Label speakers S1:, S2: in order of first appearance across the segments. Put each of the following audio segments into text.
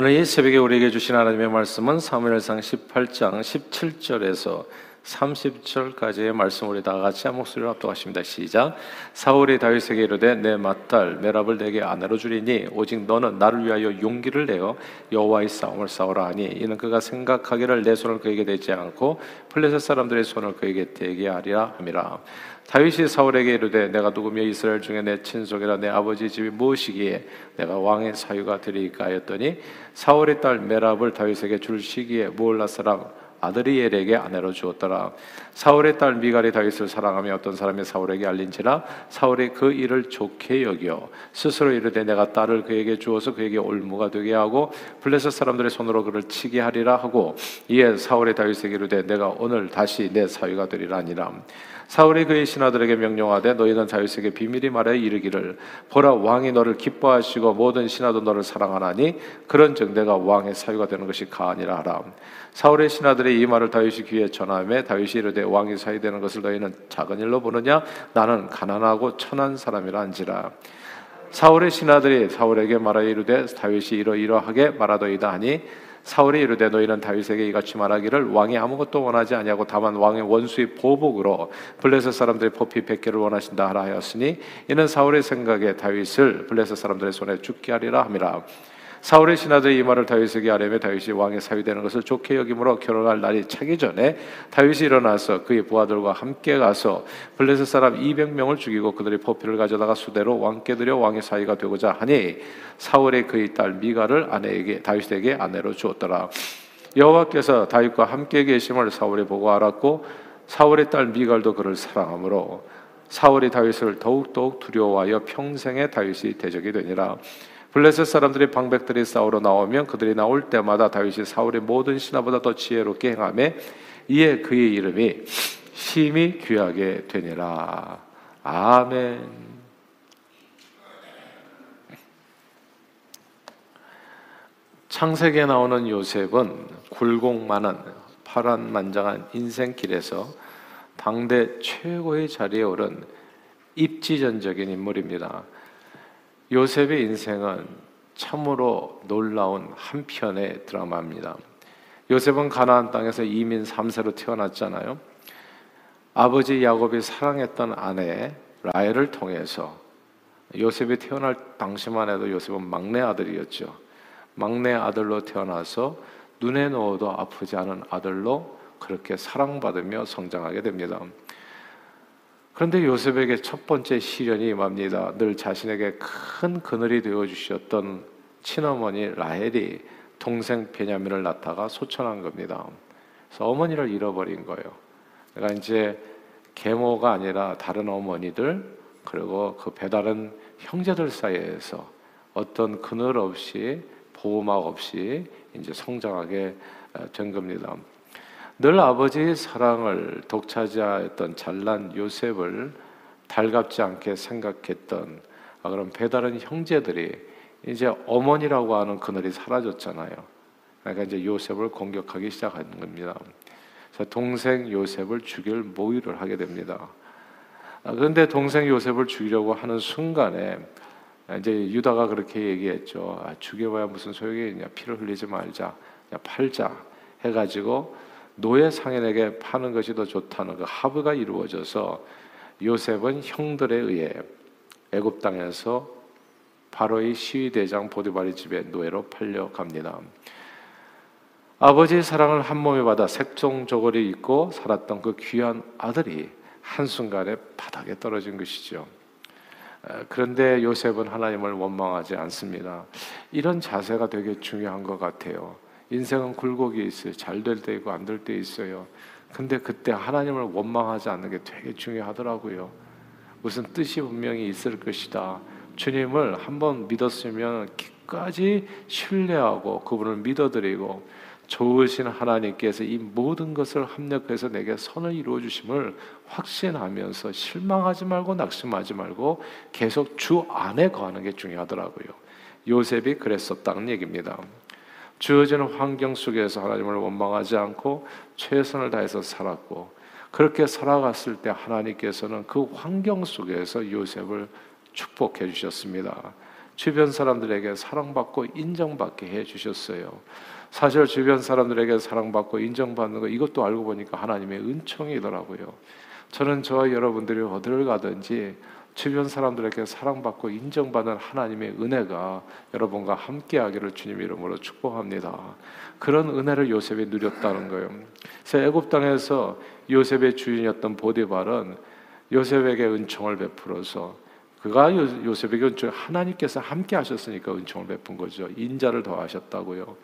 S1: 오늘 이 새벽에 우리에게 주신 하나님의 말씀은 사무엘상 18장 17절에서 30절까지의 말씀 우리 다 같이 한 목소리로 합독하십니다. 시작. 사울이 다윗에게 이르되 내 맏딸 메랍을 내게 아내로 주리니 오직 너는 나를 위하여 용기를 내어 여호와의 싸움을 싸우라 하니 이는 그가 생각하기를 내 손을 그에게 대지 않고 플레셋 사람들의 손을 그에게 대게 하리라 함이라. 다윗이 사울에게 이르되 내가 누구며 이스라엘 중에 내 친속이라 내 아버지 집이 무엇이기에 내가 왕의 사유가 되리까 하였더니 사울의 딸 메랍을 다윗에게 줄 시기에 무올라 사람 아들이 엘에게 아내로 주었더라. 사울의 딸 미갈이 다윗을 사랑하며 어떤 사람이 사울에게 알린지라 사울이 그 일을 좋게 여겨 스스로 이르되 내가 딸을 그에게 주어서 그에게 올무가 되게 하고 블레셋 사람들의 손으로 그를 치게 하리라 하고 이에 사울의 다윗에게 이르되 내가 오늘 다시 내 사위가 되리라 니라 사울이 그의 신하들에게 명령하되 너희는 다윗에게 비밀이 말해 이르기를 보라 왕이 너를 기뻐하시고 모든 신하도 너를 사랑하나니 그런즉 내가 왕의 사유가 되는 것이 가아니라 하라. 사울의 신하들이 이 말을 다윗이 귀에 전하며 다윗이 이르되 왕이 사이 되는 것을 너희는 작은 일로 보느냐? 나는 가난하고 천한 사람이라 한지라. 사울의 신하들이 사울에게 말하여 이르되 다윗이 이러이러하게 말하더이다 하니 사울이 이르되 너희는 다윗에게 이같이 말하기를 왕이 아무것도 원하지 아니하고 다만 왕의 원수의 보복으로 블레셋 사람들의 포피 백개를 원하신다 하라 하였으니 이는 사울의 생각에 다윗을 블레셋 사람들의 손에 죽게 하리라 함이라 사울의 신하들이 이 말을 다윗에게 아뢰며 다윗이 왕의 사위 되는 것을 좋게 여김으로 결혼할 날이 차기 전에 다윗이 일어나서 그의 부하들과 함께 가서 블레셋 사람 200명을 죽이고 그들의 포피를 가져다가 수대로 왕께 드려 왕의 사위가 되고자 하니 사울의 그의 딸 미가를 아내에게 다윗에게 아내로 주었더라. 여호와께서 다윗과 함께 계심을 사울이 보고 알았고 사울의 딸 미갈도 그를 사랑하므로 사울이 다윗을 더욱 더욱 두려워하여 평생에 다윗이 대적이 되니라. 블레셋 사람들의 방백들이 싸우러 나오면 그들이 나올 때마다 다윗이 사울의 모든 신하보다 더 지혜롭게 행함에 이에 그의 이름이 심히 귀하게 되니라. 아멘. 창세기에 나오는 요셉은 굴곡 많은 파란만장한 인생길에서 당대 최고의 자리에 오른 입지전적인 인물입니다. 요셉의 인생은 참으로 놀라운 한 편의 드라마입니다. 요셉은 가나안 땅에서 이민 3세로 태어났잖아요. 아버지 야곱이 사랑했던 아내 라헬을 통해서 요셉이 태어날 당시만 해도 요셉은 막내 아들이었죠. 막내 아들로 태어나서 눈에 넣어도 아프지 않은 아들로 그렇게 사랑받으며 성장하게 됩니다. 그런데 요셉에게 첫 번째 시련이 임합니다. 늘 자신에게 큰 그늘이 되어 주셨던 친어머니 라헬이 동생 베냐민을 낳다가 소천한 겁니다. 그래서 어머니를 잃어버린 거예요. 내가 이제 계모가 아니라 다른 어머니들 그리고 그 배다른 형제들 사이에서 어떤 그늘 없이 보호막 없이 이제 성장하게 된 겁니다. 늘 아버지의 사랑을 독차지하였던 잘난 요셉을 달갑지 않게 생각했던 아, 그런 배다른 형제들이 이제 어머니라고 하는 그늘이 사라졌잖아요. 그러니까 이제 요셉을 공격하기 시작하는 겁니다. 동생 요셉을 죽일 모의를 하게 됩니다. 아, 그런데 동생 요셉을 죽이려고 하는 순간에 이제 유다가 그렇게 얘기했죠. 아, 죽여봐야 무슨 소용이 있냐? 피를 흘리지 말자. 팔자 해가지고 노예 상인에게 파는 것이 더 좋다는 그 합의가 이루어져서 요셉은 형들에 의해 애굽 땅에서 바로의 시위 대장 보디바리 집에 노예로 팔려갑니다. 아버지의 사랑을 한 몸에 받아 색종 저고리 입고 살았던 그 귀한 아들이 한순간에 바닥에 떨어진 것이죠. 그런데 요셉은 하나님을 원망하지 않습니다. 이런 자세가 되게 중요한 것 같아요. 인생은 굴곡이 있어요. 잘 될 때 있고 안 될 때 있어요. 근데 그때 하나님을 원망하지 않는 게 되게 중요하더라고요. 무슨 뜻이 분명히 있을 것이다. 주님을 한번 믿었으면 끝까지 신뢰하고 그분을 믿어드리고 좋으신 하나님께서 이 모든 것을 합력해서 내게 선을 이루어 주심을 확신하면서 실망하지 말고 낙심하지 말고 계속 주 안에 거하는 게 중요하더라고요. 요셉이 그랬었다는 얘기입니다. 주어지는 환경 속에서 하나님을 원망하지 않고 최선을 다해서 살았고 그렇게 살아갔을 때 하나님께서는 그 환경 속에서 요셉을 축복해 주셨습니다. 주변 사람들에게 사랑받고 인정받게 해 주셨어요. 사실 주변 사람들에게 사랑받고 인정받는 거 이것도 알고 보니까 하나님의 은총이더라고요. 저는 저와 여러분들이 어디를 가든지 주변 사람들에게 사랑받고 인정받는 하나님의 은혜가 여러분과 함께하기를 주님 이름으로 축복합니다. 그런 은혜를 요셉이 누렸다는 거예요. 그래서 애굽 땅에서 요셉의 주인이었던 보디발은 요셉에게 은총을 베풀어서 그가 요셉에게 은총 하나님께서 함께 하셨으니까 은총을 베푼 거죠. 인자를 더하셨다고요.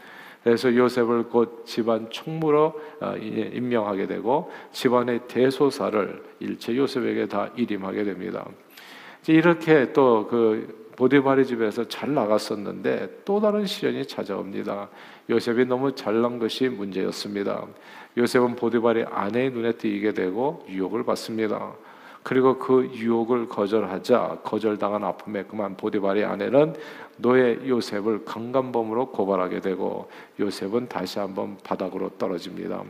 S1: 그래서 요셉을 곧 집안 총무로 어, 임명하게 되고 집안의 대소사를 일체 요셉에게 다 일임하게 됩니다. 이렇게 또 그 보디바리 집에서 잘 나갔었는데 또 다른 시련이 찾아옵니다. 요셉이 너무 잘난 것이 문제였습니다. 요셉은 보디바리 아내의 눈에 띄게 되고 유혹을 받습니다. 그리고 그 유혹을 거절하자 거절당한 아픔에 그만 보디발의 아내는 노예 요셉을 강간범으로 고발하게 되고 요셉은 다시 한번 바닥으로 떨어집니다.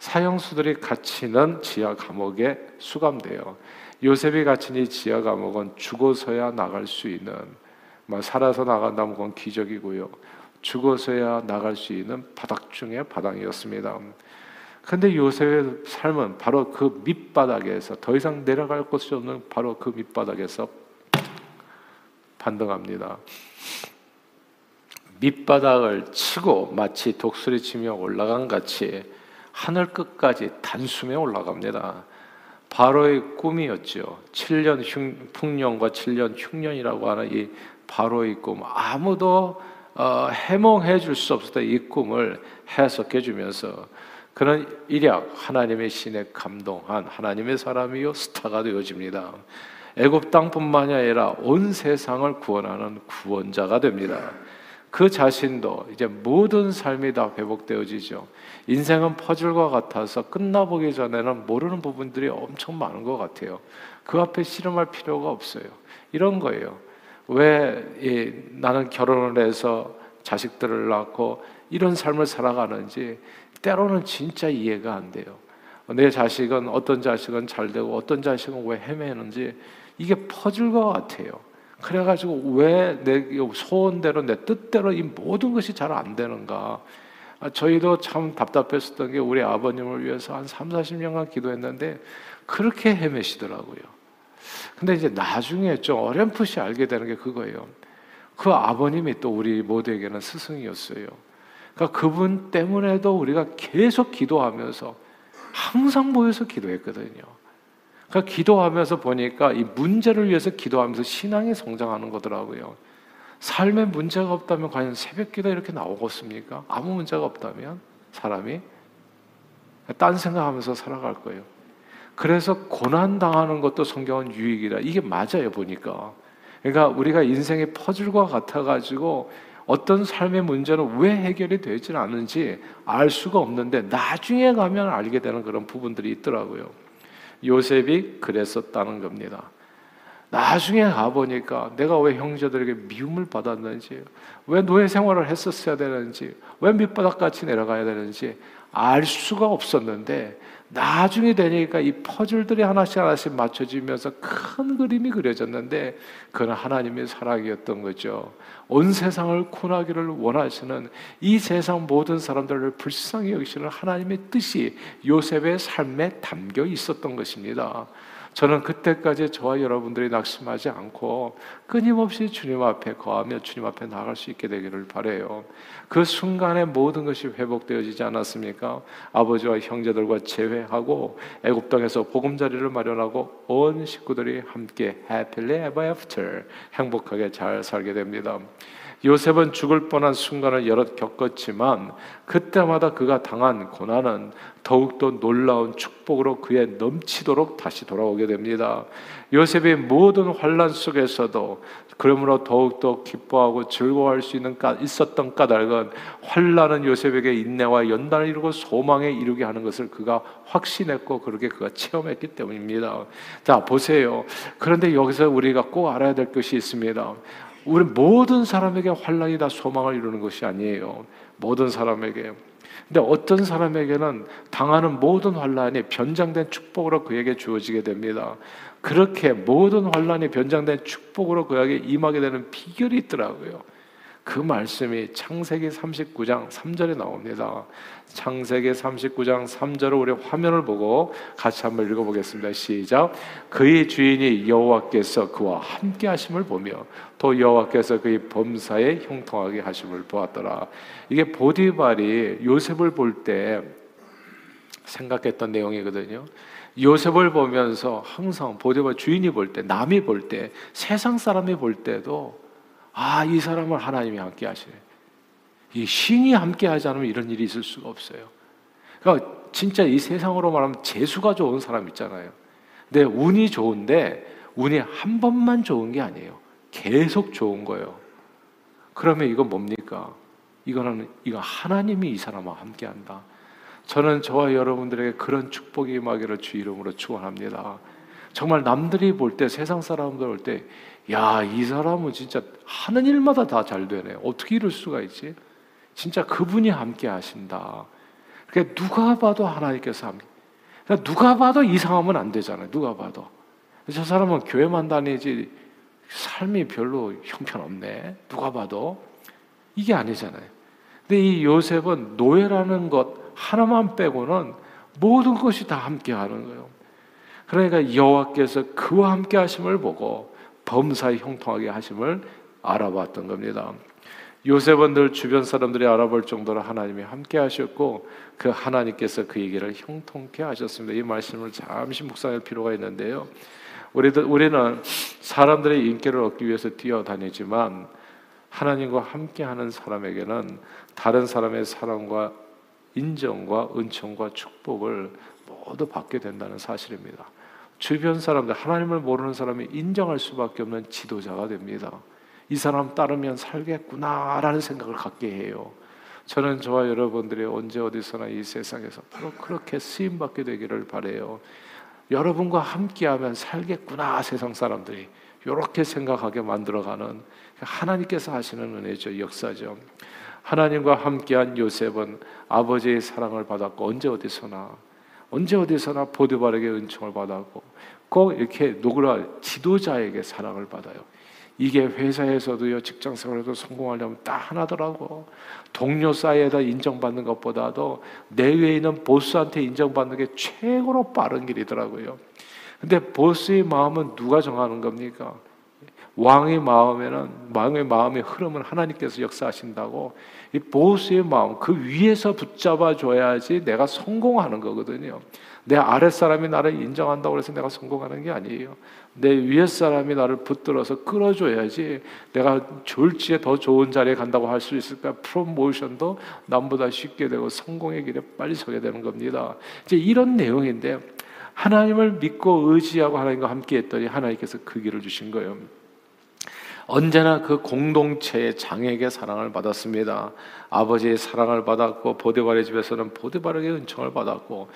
S1: 사형수들이 갇히는 지하 감옥에 수감돼요. 요셉이 갇힌 이 지하 감옥은 죽어서야 나갈 수 있는, 뭐 살아서 나간다면 기적이고요. 죽어서야 나갈 수 있는 바닥 중의 바닥이었습니다. 근데 요셉의 삶은 바로 그 밑바닥에서 더 이상 내려갈 곳이 없는 바로 그 밑바닥에서 반등합니다. 밑바닥을 치고 마치 독수리 치며 올라간 같이 하늘 끝까지 단숨에 올라갑니다. 바로의 꿈이었죠. 7년 흉, 풍년과 7년 흉년이라고 하는 이 바로의 꿈. 아무도 어, 해몽해 줄 수 없었던 이 꿈을 해석해 주면서 그는 일약 하나님의 신에 감동한 하나님의 사람이요 스타가 되어집니다. 애굽 땅뿐만이 아니라 온 세상을 구원하는 구원자가 됩니다. 그 자신도 이제 모든 삶이 다 회복되어지죠. 인생은 퍼즐과 같아서 끝나보기 전에는 모르는 부분들이 엄청 많은 것 같아요. 그 앞에 씨름할 필요가 없어요. 이런 거예요. 왜 나는 결혼을 해서 자식들을 낳고 이런 삶을 살아가는지 때로는 진짜 이해가 안 돼요. 내 자식은 어떤 자식은 잘 되고 어떤 자식은 왜 헤매는지 이게 퍼즐과 같아요. 그래가지고 왜 내 소원대로 내 뜻대로 이 모든 것이 잘 안 되는가? 아, 저희도 참 답답했었던 게 우리 아버님을 위해서 한 3, 40년간 기도했는데 그렇게 헤매시더라고요. 근데 이제 나중에 좀 어렴풋이 알게 되는 게 그거예요. 그 아버님이 또 우리 모두에게는 스승이었어요. 그러니까 그분 때문에도 우리가 계속 기도하면서 항상 모여서 기도했거든요. 그러니까 기도하면서 보니까 이 문제를 위해서 기도하면서 신앙이 성장하는 거더라고요. 삶에 문제가 없다면 과연 새벽 기도 이렇게 나오겠습니까? 아무 문제가 없다면 사람이 딴 생각하면서 살아갈 거예요. 그래서 고난 당하는 것도 성경은 유익이라 이게 맞아요 보니까. 그러니까 우리가 인생의 퍼즐과 같아 가지고 어떤 삶의 문제는 왜 해결이 되지 않는지 알 수가 없는데 나중에 가면 알게 되는 그런 부분들이 있더라고요. 요셉이 그랬었다는 겁니다. 나중에 가보니까 내가 왜 형제들에게 미움을 받았는지, 왜 노예 생활을 했었어야 되는지, 왜 밑바닥같이 내려가야 되는지 알 수가 없었는데 나중에 되니까 이 퍼즐들이 하나씩 하나씩 맞춰지면서 큰 그림이 그려졌는데 그건 하나님의 사랑이었던 거죠. 온 세상을 구하기를 원하시는 이 세상 모든 사람들을 불쌍히 여기시는 하나님의 뜻이 요셉의 삶에 담겨 있었던 것입니다. 저는 그때까지 저와 여러분들이 낙심하지 않고 끊임없이 주님 앞에 거하며 주님 앞에 나갈 수 있게 되기를 바래요. 그 순간에 모든 것이 회복되어지지 않았습니까? 아버지와 형제들과 재회하고 애굽 땅에서 보금자리를 마련하고 온 식구들이 함께 happily ever after 행복하게 잘 살게 됩니다. 요셉은 죽을 뻔한 순간을 여럿 겪었지만 그때마다 그가 당한 고난은 더욱더 놀라운 축복으로 그의 넘치도록 다시 돌아오게 됩니다. 요셉이 모든 환란 속에서도 그러므로 더욱더 기뻐하고 즐거워할 수 있는 까, 있었던 까닭은 환란은 요셉에게 인내와 연단을 이루고 소망에 이르게 하는 것을 그가 확신했고 그렇게 그가 체험했기 때문입니다. 자 보세요. 그런데 여기서 우리가 꼭 알아야 될 것이 있습니다. 우리 모든 사람에게 환란이 다 소망을 이루는 것이 아니에요. 모든 사람에게. 근데 어떤 사람에게는 당하는 모든 환란이 변장된 축복으로 그에게 주어지게 됩니다. 그렇게 모든 환란이 변장된 축복으로 그에게 임하게 되는 비결이 있더라고요. 그 말씀이 창세기 39장 3절에 나옵니다. 창세기 39장 3절을 우리 화면을 보고 같이 한번 읽어보겠습니다. 시작. 그의 주인이 여호와께서 그와 함께 하심을 보며 또 여호와께서 그의 범사에 형통하게 하심을 보았더라. 이게 보디발이 요셉을 볼 때 생각했던 내용이거든요. 요셉을 보면서 항상 보디발 주인이 볼 때, 남이 볼 때, 세상 사람이 볼 때도 아, 이 사람을 하나님이 함께 하시네. 이 신이 함께 하지 않으면 이런 일이 있을 수가 없어요. 그러니까 진짜 이 세상으로 말하면 재수가 좋은 사람 있잖아요. 근데 운이 좋은데 운이 한 번만 좋은 게 아니에요. 계속 좋은 거예요. 그러면 이건 뭡니까? 이거는 이거 하나님이 이 사람과 함께 한다. 저는 저와 여러분들에게 그런 축복이 임하기를 주 이름으로 축원합니다. 정말 남들이 볼 때 세상 사람들 볼 때 야, 이 사람은 진짜 하는 일마다 다 잘 되네. 어떻게 이럴 수가 있지? 진짜 그분이 함께 하신다. 그러니까 누가 봐도 하나님께서 함께. 그러니까 누가 봐도 이상하면 안 되잖아요. 누가 봐도. 저 사람은 교회만 다니지 삶이 별로 형편없네. 누가 봐도. 이게 아니잖아요. 근데 이 요셉은 노예라는 것 하나만 빼고는 모든 것이 다 함께 하는 거예요. 그러니까 여호와께서 그와 함께 하심을 보고 범사에 형통하게 하심을 알아봤던 겁니다. 요셉은 늘 주변 사람들이 알아볼 정도로 하나님이 함께 하셨고 그 하나님께서 그 얘기를 형통케 하셨습니다. 이 말씀을 잠시 묵상할 필요가 있는데요. 우리들 우리는 사람들의 인기를 얻기 위해서 뛰어다니지만 하나님과 함께하는 사람에게는 다른 사람의 사랑과 인정과 은총과 축복을 모두 받게 된다는 사실입니다. 주변 사람들, 하나님을 모르는 사람이 인정할 수밖에 없는 지도자가 됩니다. 이 사람 따르면 살겠구나라는 생각을 갖게 해요. 저는 저와 여러분들이 언제 어디서나 이 세상에서 바로 그렇게 쓰임 받게 되기를 바래요. 여러분과 함께하면 살겠구나 세상 사람들이 이렇게 생각하게 만들어가는 하나님께서 하시는 은혜죠 역사죠. 하나님과 함께한 요셉은 아버지의 사랑을 받았고 언제 어디서나 언제 어디서나 보드발에게 은총을 받았고 꼭 이렇게 누구라 지도자에게 사랑을 받아요. 이게 회사에서도요 직장 생활에도 성공하려면 딱 하나더라고 동료 사이에다 인정받는 것보다도 내외에 있는 보스한테 인정받는 게 최고로 빠른 길이더라고요. 근데 보스의 마음은 누가 정하는 겁니까? 왕의 마음에는 왕의 마음의 흐름은 하나님께서 역사하신다고 이 보스의 마음 그 위에서 붙잡아 줘야지 내가 성공하는 거거든요. 내 아랫 사람이 나를 인정한다고 해서 내가 성공하는 게 아니에요. 내 위에 사람이 나를 붙들어서 끌어줘야지 내가 졸지에 더 좋은 자리에 간다고 할 수 있을까? 프로모션도 남보다 쉽게 되고 성공의 길에 빨리 서게 되는 겁니다. 이제 이런 내용인데 하나님을 믿고 의지하고 하나님과 함께 했더니 하나님께서 그 길을 주신 거예요. 언제나 그 공동체의 장에게 사랑을 받았습니다. 아버지의 사랑을 받았고 보디발의 집에서는 보디발에게 은총을 받았고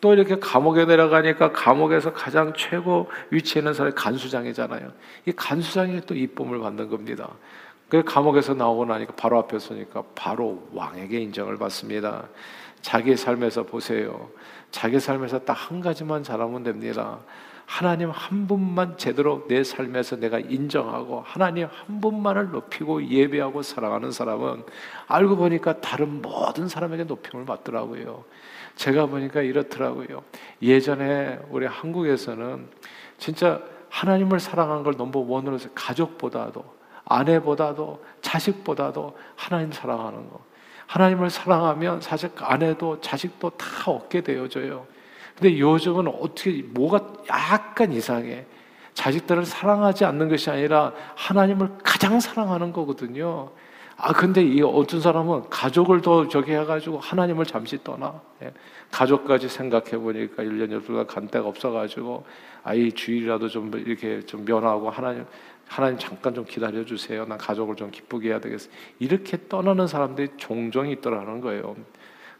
S1: 또 이렇게 감옥에 내려가니까 감옥에서 가장 최고 위치에 있는 사람이 간수장이잖아요. 이 간수장이 또 이쁨을 받는 겁니다. 그 감옥에서 나오고 나니까 바로 앞에 서니까 바로 왕에게 인정을 받습니다. 자기 삶에서 보세요. 자기 삶에서 딱 한 가지만 잘하면 됩니다. 하나님 한 분만 제대로 내 삶에서 내가 인정하고 하나님 한 분만을 높이고 예배하고 사랑하는 사람은 알고 보니까 다른 모든 사람에게 높임을 받더라고요. 제가 보니까 이렇더라고요. 예전에 우리 한국에서는 진짜 하나님을 사랑하는 걸 넘버 원으로 서 가족보다도 아내보다도 자식보다도 하나님 사랑하는 거. 하나님을 사랑하면 사실 아내도 자식도 다 얻게 되어져요. 근데 요즘은 어떻게 뭐가 약간 이상해. 자식들을 사랑하지 않는 것이 아니라 하나님을 가장 사랑하는 거거든요. 아, 근데 이 어떤 사람은 가족을 더 저기 해가지고 하나님을 잠시 떠나. 예. 가족까지 생각해 보니까 1년, 12달 간 데가 없어가지고, 아이 주일이라도 좀 이렇게 좀 면하고 하나님, 하나님 잠깐 좀 기다려 주세요. 난 가족을 좀 기쁘게 해야 되겠어. 이렇게 떠나는 사람들이 종종 있더라는 거예요.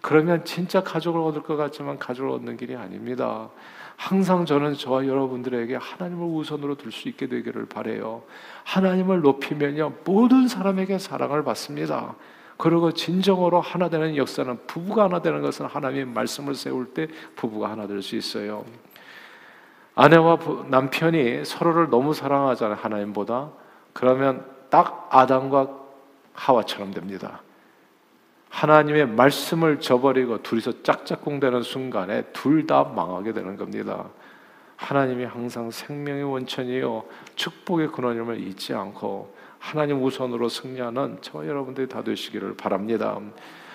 S1: 그러면 진짜 가족을 얻을 것 같지만 가족을 얻는 길이 아닙니다. 항상 저는 저와 여러분들에게 하나님을 우선으로 둘 수 있게 되기를 바래요. 하나님을 높이면요 모든 사람에게 사랑을 받습니다. 그리고 진정으로 하나 되는 역사는 부부가 하나 되는 것은 하나님의 말씀을 세울 때 부부가 하나 될 수 있어요. 아내와 남편이 서로를 너무 사랑하잖아요 하나님보다 그러면 딱 아담과 하와처럼 됩니다. 하나님의 말씀을 저버리고 둘이서 짝짝꿍되는 순간에 둘 다 망하게 되는 겁니다. 하나님이 항상 생명의 원천이요 축복의 근원임을 잊지 않고 하나님 우선으로 승리하는 저 여러분들이 다 되시기를 바랍니다.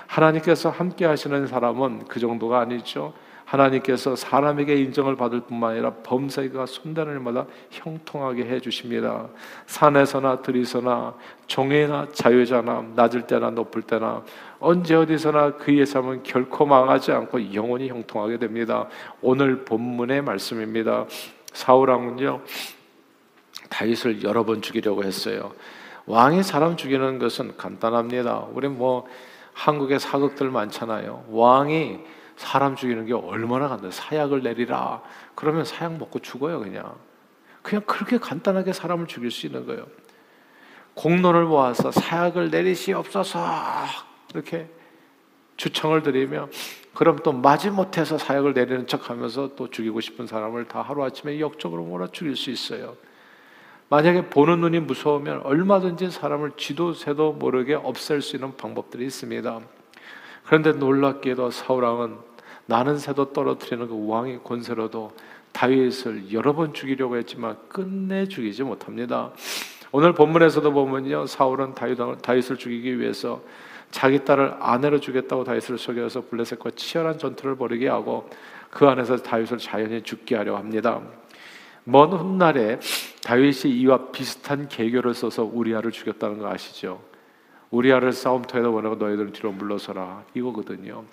S1: 하나님께서 함께 하시는 사람은 그 정도가 아니죠. 하나님께서 사람에게 인정을 받을 뿐만 아니라 범사가 손대는 일마다 형통하게 해 주십니다. 산에서나 들이서나 종애나 자유자나 낮을 때나 높을 때나 언제 어디서나 그의 삶은 결코 망하지 않고 영원히 형통하게 됩니다. 오늘 본문의 말씀입니다. 사울 왕은요 다윗을 여러 번 죽이려고 했어요. 왕이 사람 죽이는 것은 간단합니다. 우리 뭐 한국에 사극들 많잖아요. 왕이 사람 죽이는 게 얼마나 간단 사약을 내리라. 그러면 사약 먹고 죽어요, 그냥. 그냥 그렇게 간단하게 사람을 죽일 수 있는 거예요. 공로를 모아서 사약을 내리시옵소서. 이렇게 주청을 드리며 그럼 또 마지못해서 사약을 내리는 척하면서 또 죽이고 싶은 사람을 다 하루아침에 역적으로 몰아 죽일 수 있어요. 만약에 보는 눈이 무서우면 얼마든지 사람을 쥐도 새도 모르게 없앨 수 있는 방법들이 있습니다. 그런데 놀랍게도 사울 왕은 나는 새도 떨어뜨리는 그 왕의 권세로도 다윗을 여러 번 죽이려고 했지만 끝내 죽이지 못합니다. 오늘 본문에서도 보면요 사울은 다윗을 죽이기 위해서 자기 딸을 아내로 주겠다고 다윗을 속여서 블레셋과 치열한 전투를 벌이게 하고 그 안에서 다윗을 자연히 죽게 하려 합니다. 먼 훗날에 다윗이 이와 비슷한 계교를 써서 우리아를 죽였다는 거 아시죠? 우리아를 싸움터에다 보내고 너희들 뒤로 물러서라 이거거든요.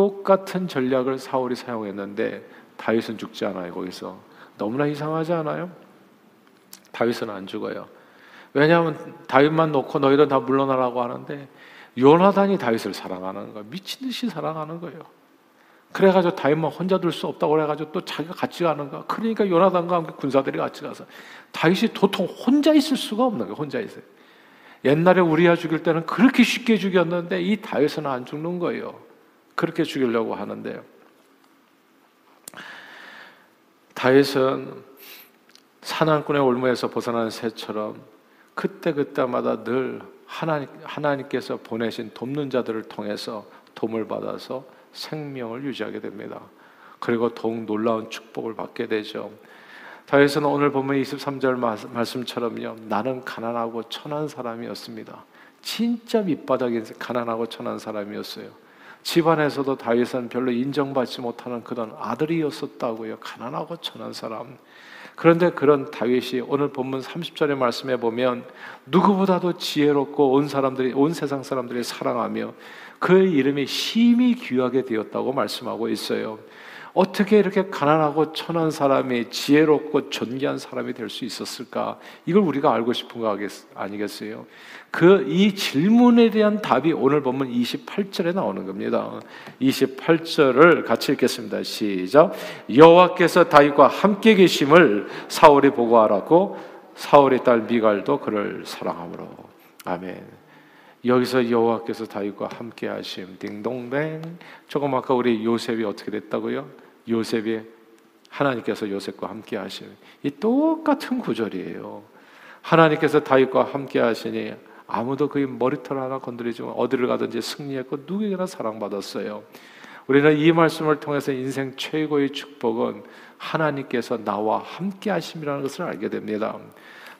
S1: 똑같은 전략을 사울이 사용했는데 다윗은 죽지 않아요. 거기서 너무나 이상하지 않아요? 다윗은 안 죽어요. 왜냐하면 다윗만 놓고 너희들 다 물러나라고 하는데 요나단이 다윗을 사랑하는 거예요. 미친 듯이 사랑하는 거예요. 그래가지고 다윗만 혼자 둘 수 없다고 그래가지고 또 자기가 같이 가는 거. 그러니까 요나단과 함께 군사들이 같이 가서 다윗이 도통 혼자 있을 수가 없는 거예요. 혼자 있어요. 옛날에 우리야 죽일 때는 그렇게 쉽게 죽였는데 이 다윗은 안 죽는 거예요. 그렇게 죽이려고 하는데요. 다윗은 사냥꾼의 올무에서 벗어난 새처럼 그때 그때마다 늘 하나님 하나님께서 보내신 돕는 자들을 통해서 도움을 받아서 생명을 유지하게 됩니다. 그리고 더욱 놀라운 축복을 받게 되죠. 다윗은 오늘 보면 23절 말씀처럼요. 나는 가난하고 천한 사람이었습니다. 진짜 밑바닥에 가난하고 천한 사람이었어요. 집안에서도 다윗은 별로 인정받지 못하는 그런 아들이었었다고요. 가난하고 천한 사람. 그런데 그런 다윗이 오늘 본문 30절의 말씀에 보면 누구보다도 지혜롭고 온 사람들이 온 세상 사람들이 사랑하며 그의 이름이 심히 귀하게 되었다고 말씀하고 있어요. 어떻게 이렇게 가난하고 천한 사람이 지혜롭고 존귀한 사람이 될 수 있었을까? 이걸 우리가 알고 싶은 거 아니겠어요? 그 이 질문에 대한 답이 오늘 보면 28절에 나오는 겁니다. 28절을 같이 읽겠습니다. 시작. 여호와께서 다윗과 함께 계심을 사울이 보고 알았고 사울의 딸 미갈도 그를 사랑함으로. 아멘. 여기서 여호와께서 다윗과 함께 하심 딩동댕 조금 아까 우리 요셉이 어떻게 됐다고요? 요셉이 하나님께서 요셉과 함께 하심 이 똑같은 구절이에요. 하나님께서 다윗과 함께 하시니 아무도 그의 머리털 하나 건드리지 어디를 가든지 승리했고 누구에게나 사랑받았어요. 우리는 이 말씀을 통해서 인생 최고의 축복은 하나님께서 나와 함께 하심이라는 것을 알게 됩니다.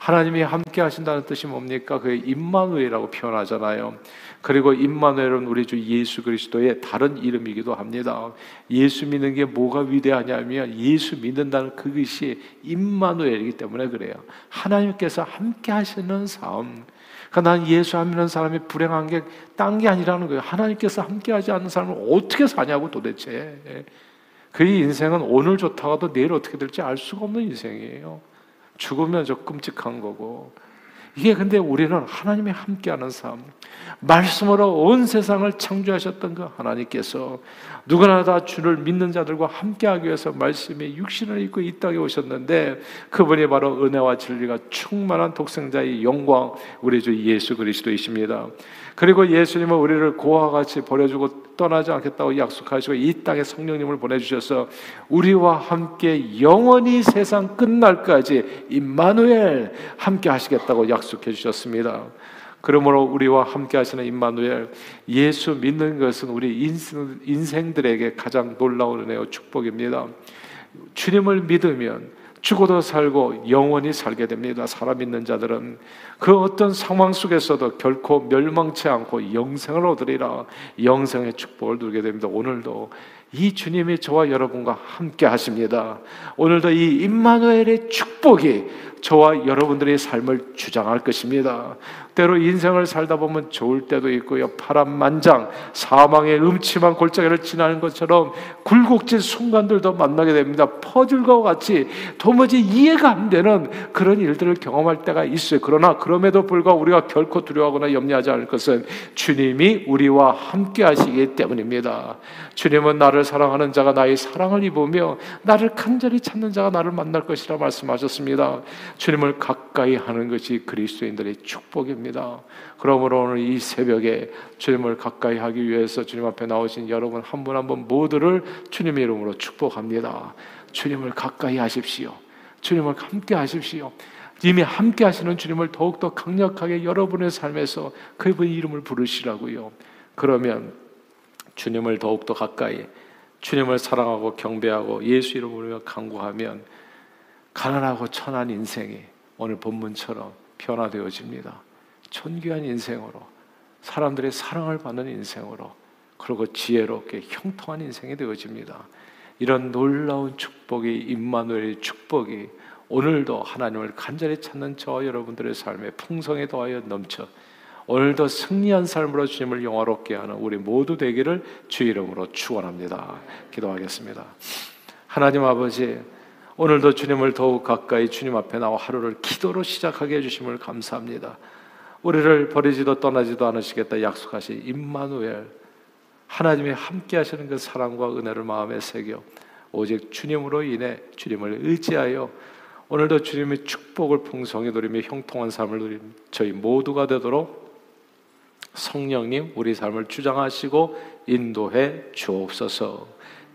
S1: 하나님이 함께 하신다는 뜻이 뭡니까? 그게 임마누엘이라고 표현하잖아요. 그리고 임마누엘은 우리 주 예수 그리스도의 다른 이름이기도 합니다. 예수 믿는 게 뭐가 위대하냐면 예수 믿는다는 그것이 임마누엘이기 때문에 그래요. 하나님께서 함께 하시는 삶. 그러니까 난 예수 안 믿는 사람이 불행한 게 딴 게 아니라는 거예요. 하나님께서 함께 하지 않는 사람은 어떻게 사냐고 도대체. 그 인생은 오늘 좋다가도 내일 어떻게 될지 알 수가 없는 인생이에요. 죽으면 저 끔찍한 거고 이게 근데 우리는 하나님이 함께하는 삶, 말씀으로 온 세상을 창조하셨던 그 하나님께서 누구나 다 주를 믿는 자들과 함께하기 위해서 말씀이 육신을 입고 이 땅에 오셨는데 그분이 바로 은혜와 진리가 충만한 독생자의 영광 우리 주 예수 그리스도이십니다. 그리고 예수님은 우리를 고와 같이 버려주고 떠나지 않겠다고 약속하시고 이 땅에 성령님을 보내주셔서 우리와 함께 영원히 세상 끝날까지 임마누엘 함께 하시겠다고 약속해 주셨습니다. 그러므로 우리와 함께 하시는 임마누엘 예수 믿는 것은 우리 인생, 인생들에게 가장 놀라운 은혜와 축복입니다. 주님을 믿으면 죽어도 살고 영원히 살게 됩니다. 사람 믿는 자들은 그 어떤 상황 속에서도 결코 멸망치 않고 영생을 얻으리라 영생의 축복을 누리게 됩니다. 오늘도 이 주님이 저와 여러분과 함께 하십니다. 오늘도 이 임마누엘의 축복이 저와 여러분들의 삶을 주장할 것입니다. 때로 인생을 살다 보면 좋을 때도 있고요. 파란만장, 사망의 음침한 골짜기를 지나는 것처럼 굴곡진 순간들도 만나게 됩니다. 퍼즐과 같이 도무지 이해가 안 되는 그런 일들을 경험할 때가 있어요. 그러나 그럼에도 불구하고 우리가 결코 두려워하거나 염려하지 않을 것은 주님이 우리와 함께 하시기 때문입니다. 주님은 나를 사랑하는 자가 나의 사랑을 입으며 나를 간절히 찾는 자가 나를 만날 것이라 말씀하셨습니다. 주님을 가까이 하는 것이 그리스도인들의 축복입니다. 그러므로 오늘 이 새벽에 주님을 가까이 하기 위해서 주님 앞에 나오신 여러분 한 분 한 분 모두를 주님의 이름으로 축복합니다. 주님을 가까이 하십시오. 주님을 함께 하십시오. 이미 함께 하시는 주님을 더욱더 강력하게 여러분의 삶에서 그분 이름을 부르시라고요. 그러면 주님을 더욱더 가까이 주님을 사랑하고 경배하고 예수 이름으로 강구하면 가난하고 천한 인생이 오늘 본문처럼 변화되어집니다. 존귀한 인생으로 사람들의 사랑을 받는 인생으로 그리고 지혜롭게 형통한 인생이 되어집니다. 이런 놀라운 축복이 임마누엘의 축복이 오늘도 하나님을 간절히 찾는 저와 여러분들의 삶에 풍성에 더하여 넘쳐 오늘도 승리한 삶으로 주님을 영화롭게 하는 우리 모두 되기를 주 이름으로 축원합니다. 기도하겠습니다. 하나님 아버지 오늘도 주님을 더욱 가까이 주님 앞에 나와 하루를 기도로 시작하게 해주심을 감사합니다. 우리를 버리지도 떠나지도 않으시겠다 약속하신 임마누엘 하나님이 함께 하시는 그 사랑과 은혜를 마음에 새겨 오직 주님으로 인해 주님을 의지하여 오늘도 주님의 축복을 풍성히 누리며 형통한 삶을 누린 저희 모두가 되도록 성령님 우리 삶을 주장하시고 인도해 주옵소서.